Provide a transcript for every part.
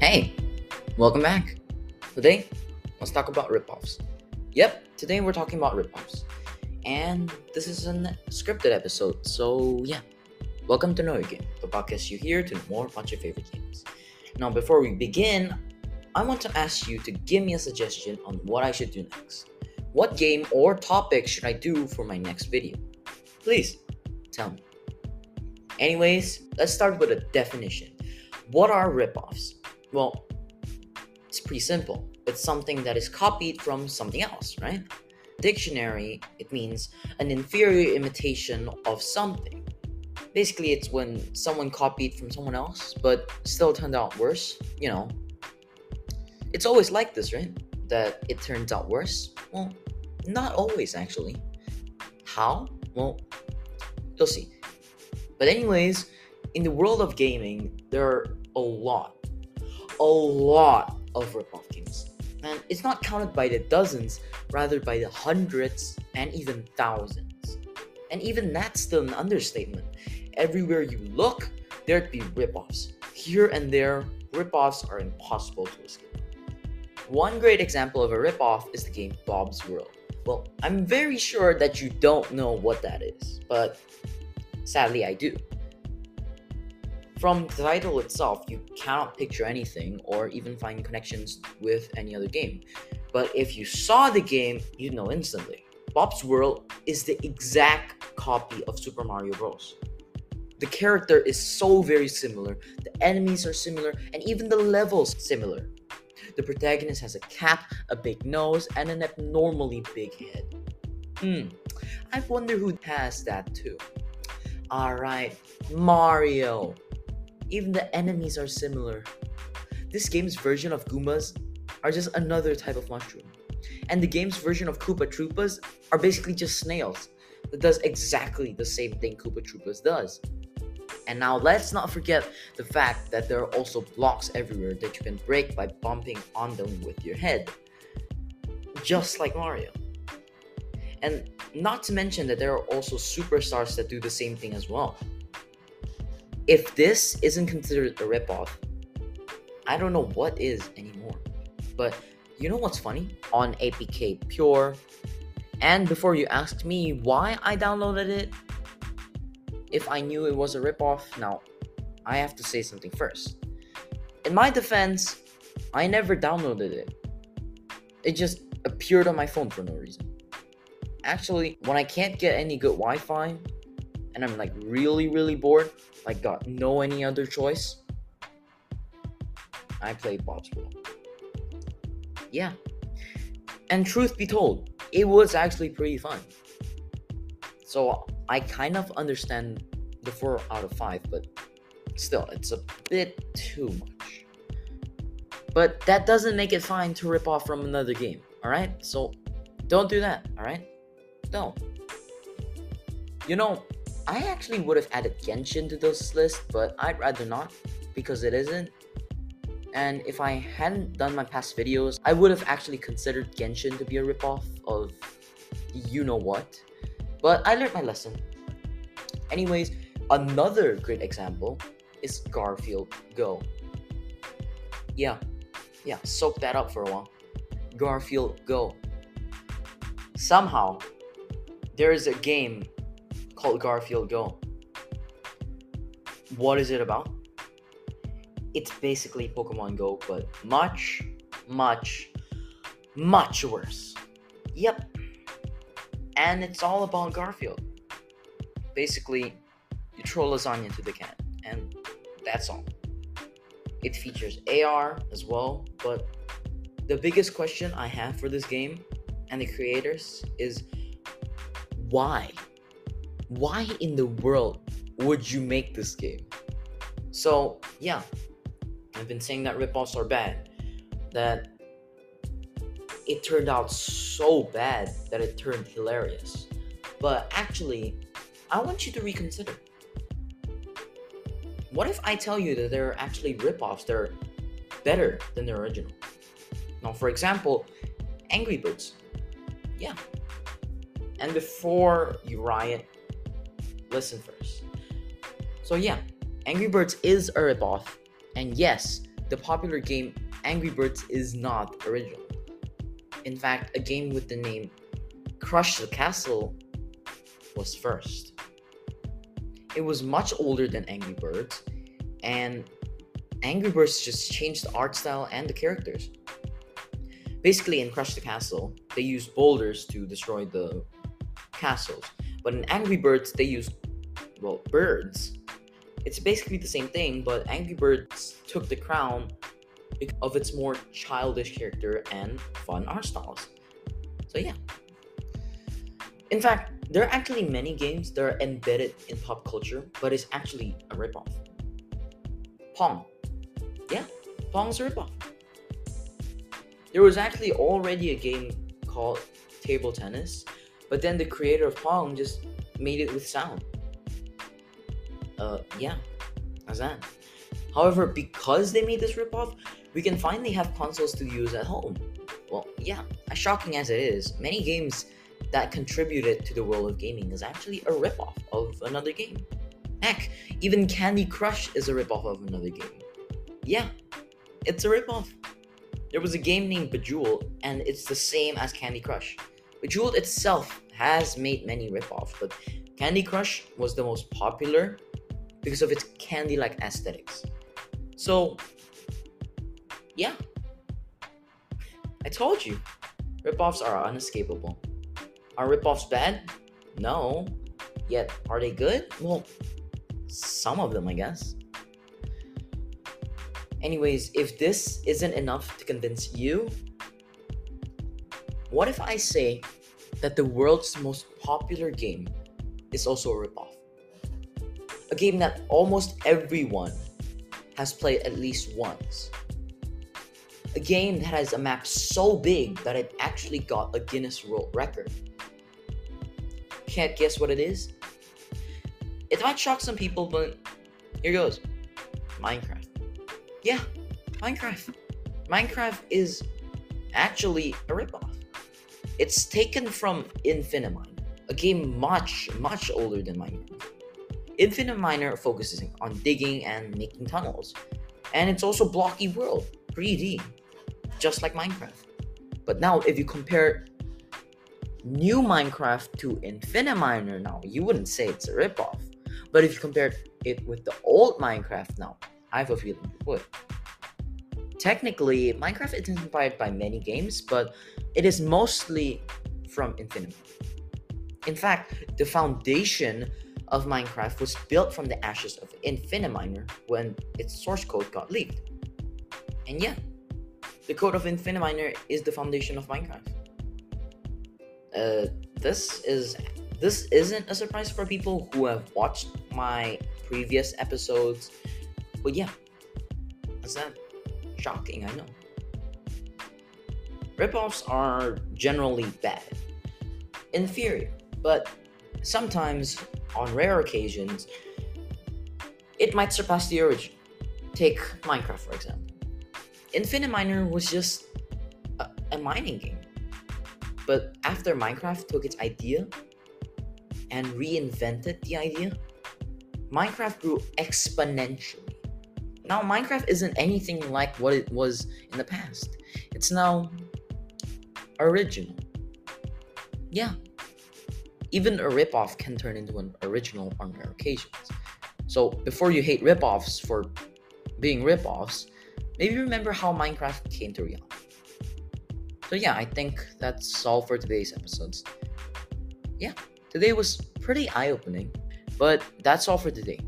Hey, welcome back. Today, let's talk about ripoffs. Yep, today we're talking about ripoffs. And this is a scripted episode, so yeah. Welcome to Know Your Game, the podcast you hear to know more about your favorite games. Now, before we begin, I want to ask you to give me a suggestion on what I should do next. What game or topic should I do for my next video? Please tell me. Anyways, let's start with a definition. What are ripoffs? Well, it's pretty simple. It's something that is copied from something else, right? Dictionary, it means an inferior imitation of something. Basically, it's when someone copied from someone else, but still turned out worse. You know, it's always like this, right? That it turns out worse. Well, not always, actually. How? Well, you'll see. But, anyways, in the world of gaming, there are a lot, a lot of ripoff games. And it's not counted by the dozens, rather by the hundreds and even thousands. And even that's still an understatement. Everywhere you look, there'd be ripoffs. Here and there, ripoffs are impossible to escape. One great example of a ripoff is the game Bob's World. Well, I'm very sure that you don't know what that is, but sadly I do. From the title itself, you cannot picture anything or even find connections with any other game. But if you saw the game, you'd know instantly. Bob's World is the exact copy of Super Mario Bros. The character is so very similar, the enemies are similar, and even the levels similar. The protagonist has a cap, a big nose, and an abnormally big head. Hmm, I wonder who has that too. Alright, Mario. Even the enemies are similar. This game's version of Goombas are just another type of mushroom. And the game's version of Koopa Troopas are basically just snails that does exactly the same thing Koopa Troopas does. And now let's not forget the fact that there are also blocks everywhere that you can break by bumping on them with your head. Just like Mario. And not to mention that there are also superstars that do the same thing as well if this isn't considered a ripoff, I don't know what is anymore. But you know what's funny? On APK Pure, and before you asked me why I downloaded it, if I knew it was a ripoff, now I have to say something first. In my defense, I never downloaded it. It just appeared on my phone for no reason. Actually, when I can't get any good Wi Fi and I'm like really, really bored, like got no any other choice, I play Bob's. Yeah. And truth be told, it was actually pretty fun. So I kind of understand the 4 out of 5, but still, it's a bit too much. But that doesn't make it fine to rip off from another game, alright? So don't do that, alright? Don't. You know, I actually would have added Genshin to this list, but I'd rather not because it isn't. And if I hadn't done my past videos, I would have actually considered Genshin to be a ripoff of you know what. But I learned my lesson. Anyways, another great example is Garfield Go. Yeah, yeah, soak that up for a while. Garfield Go. Somehow, there is a game called Garfield Go. What is it about? It's basically Pokemon Go, but much, much, much worse. Yep. And it's all about Garfield. Basically, you throw lasagna into the can, and that's all. It features AR as well, but the biggest question I have for this game and the creators is why? Why in the world would you make this game? So, yeah, I've been saying that ripoffs are bad. That it turned out so bad that it turned hilarious. But actually, I want you to reconsider. What if I tell you that there are actually ripoffs that are better than the original? Now, for example, Angry Birds. Yeah. And before you riot, listen first. So yeah, Angry Birds is a ripoff, and yes, the popular game Angry Birds is not original. In fact, a game with the name Crush the Castle was first. It was much older than Angry Birds, and Angry Birds just changed the art style and the characters. Basically, in Crush the Castle, they use boulders to destroy the castles, but in Angry Birds, they use, well, birds. It's basically the same thing, but Angry Birds took the crown of its more childish character and fun art styles. So, yeah. In fact, there are actually many games that are embedded in pop culture, but it's actually a ripoff. Pong. Yeah, Pong's a ripoff. There was actually already a game called Table Tennis, but then the creator of Pong just made it with sound. Uh, yeah, that's that. However, because they made this ripoff, we can finally have consoles to use at home. Well, yeah, as shocking as it is, many games that contributed to the world of gaming is actually a ripoff of another game. Heck, even Candy Crush is a ripoff of another game. Yeah, it's a ripoff. There was a game named Bejeweled, and it's the same as Candy Crush. Bejeweled itself has made many ripoffs, but Candy Crush was the most popular because of its candy like aesthetics. So, yeah. I told you, ripoffs are unescapable. Are ripoffs bad? No. Yet, are they good? Well, some of them, I guess. Anyways, if this isn't enough to convince you, what if I say that the world's most popular game is also a ripoff? A game that almost everyone has played at least once. A game that has a map so big that it actually got a Guinness World Record. Can't guess what it is? It might shock some people, but here goes Minecraft. Yeah, Minecraft. Minecraft is actually a ripoff. It's taken from Infiniminer, a game much, much older than Minecraft. Infiniminer focuses on digging and making tunnels, and it's also blocky world, 3D, just like Minecraft. But now, if you compare new Minecraft to Infiniminer now, you wouldn't say it's a ripoff. But if you compare it with the old Minecraft now, I have a feeling you would. Technically, Minecraft is inspired by many games, but it is mostly from Infiniminer. In fact, the foundation of Minecraft was built from the ashes of Infiniminer when its source code got leaked. And yeah, the code of Infiniminer is the foundation of Minecraft. Uh, this is this isn't a surprise for people who have watched my previous episodes, but yeah, is that shocking? I know. Ripoffs are generally bad, inferior, but sometimes, on rare occasions, it might surpass the original. Take Minecraft, for example. Infiniminer was just a, a mining game. But after Minecraft took its idea and reinvented the idea, Minecraft grew exponentially. Now, Minecraft isn't anything like what it was in the past. It's now original. Yeah. Even a ripoff can turn into an original on rare occasions. So, before you hate ripoffs for being ripoffs, maybe remember how Minecraft came to reality. So yeah, I think that's all for today's episodes. Yeah, today was pretty eye-opening, but that's all for today.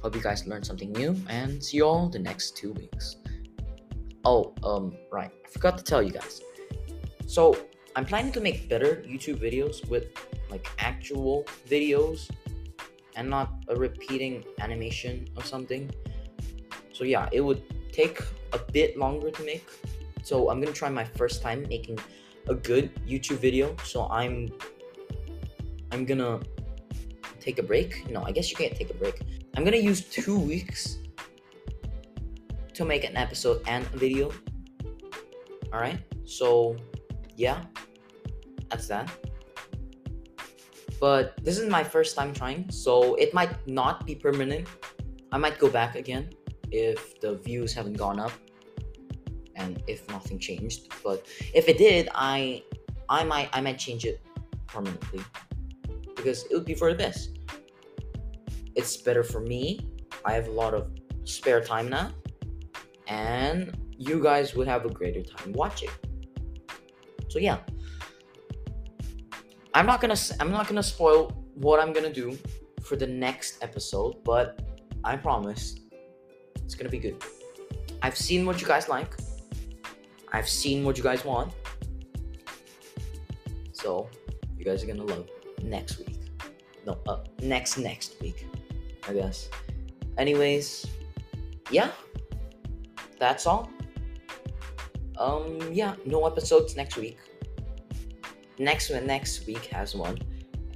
Hope you guys learned something new and see you all the next two weeks. Oh, um, right, I forgot to tell you guys. So I'm planning to make better YouTube videos with like actual videos and not a repeating animation or something. So yeah, it would take a bit longer to make, so I'm gonna try my first time making a good YouTube video. So I'm I'm gonna take a break. No, I guess you can't take a break. I'm gonna use two weeks to make an episode and a video. Alright? So yeah, that's that. But this is my first time trying, so it might not be permanent. I might go back again if the views haven't gone up and if nothing changed. But if it did, I I might I might change it permanently because it would be for the best. It's better for me. I have a lot of spare time now, and you guys would have a greater time watching. So yeah, I'm not gonna I'm not gonna spoil what I'm gonna do for the next episode, but I promise it's gonna be good. I've seen what you guys like. I've seen what you guys want. So you guys are gonna love next week. No, uh, next next week, I guess. Anyways, yeah, that's all. Um, yeah, no episodes next week. Next next week has one,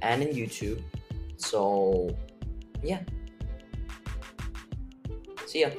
and in YouTube. So, yeah. See ya.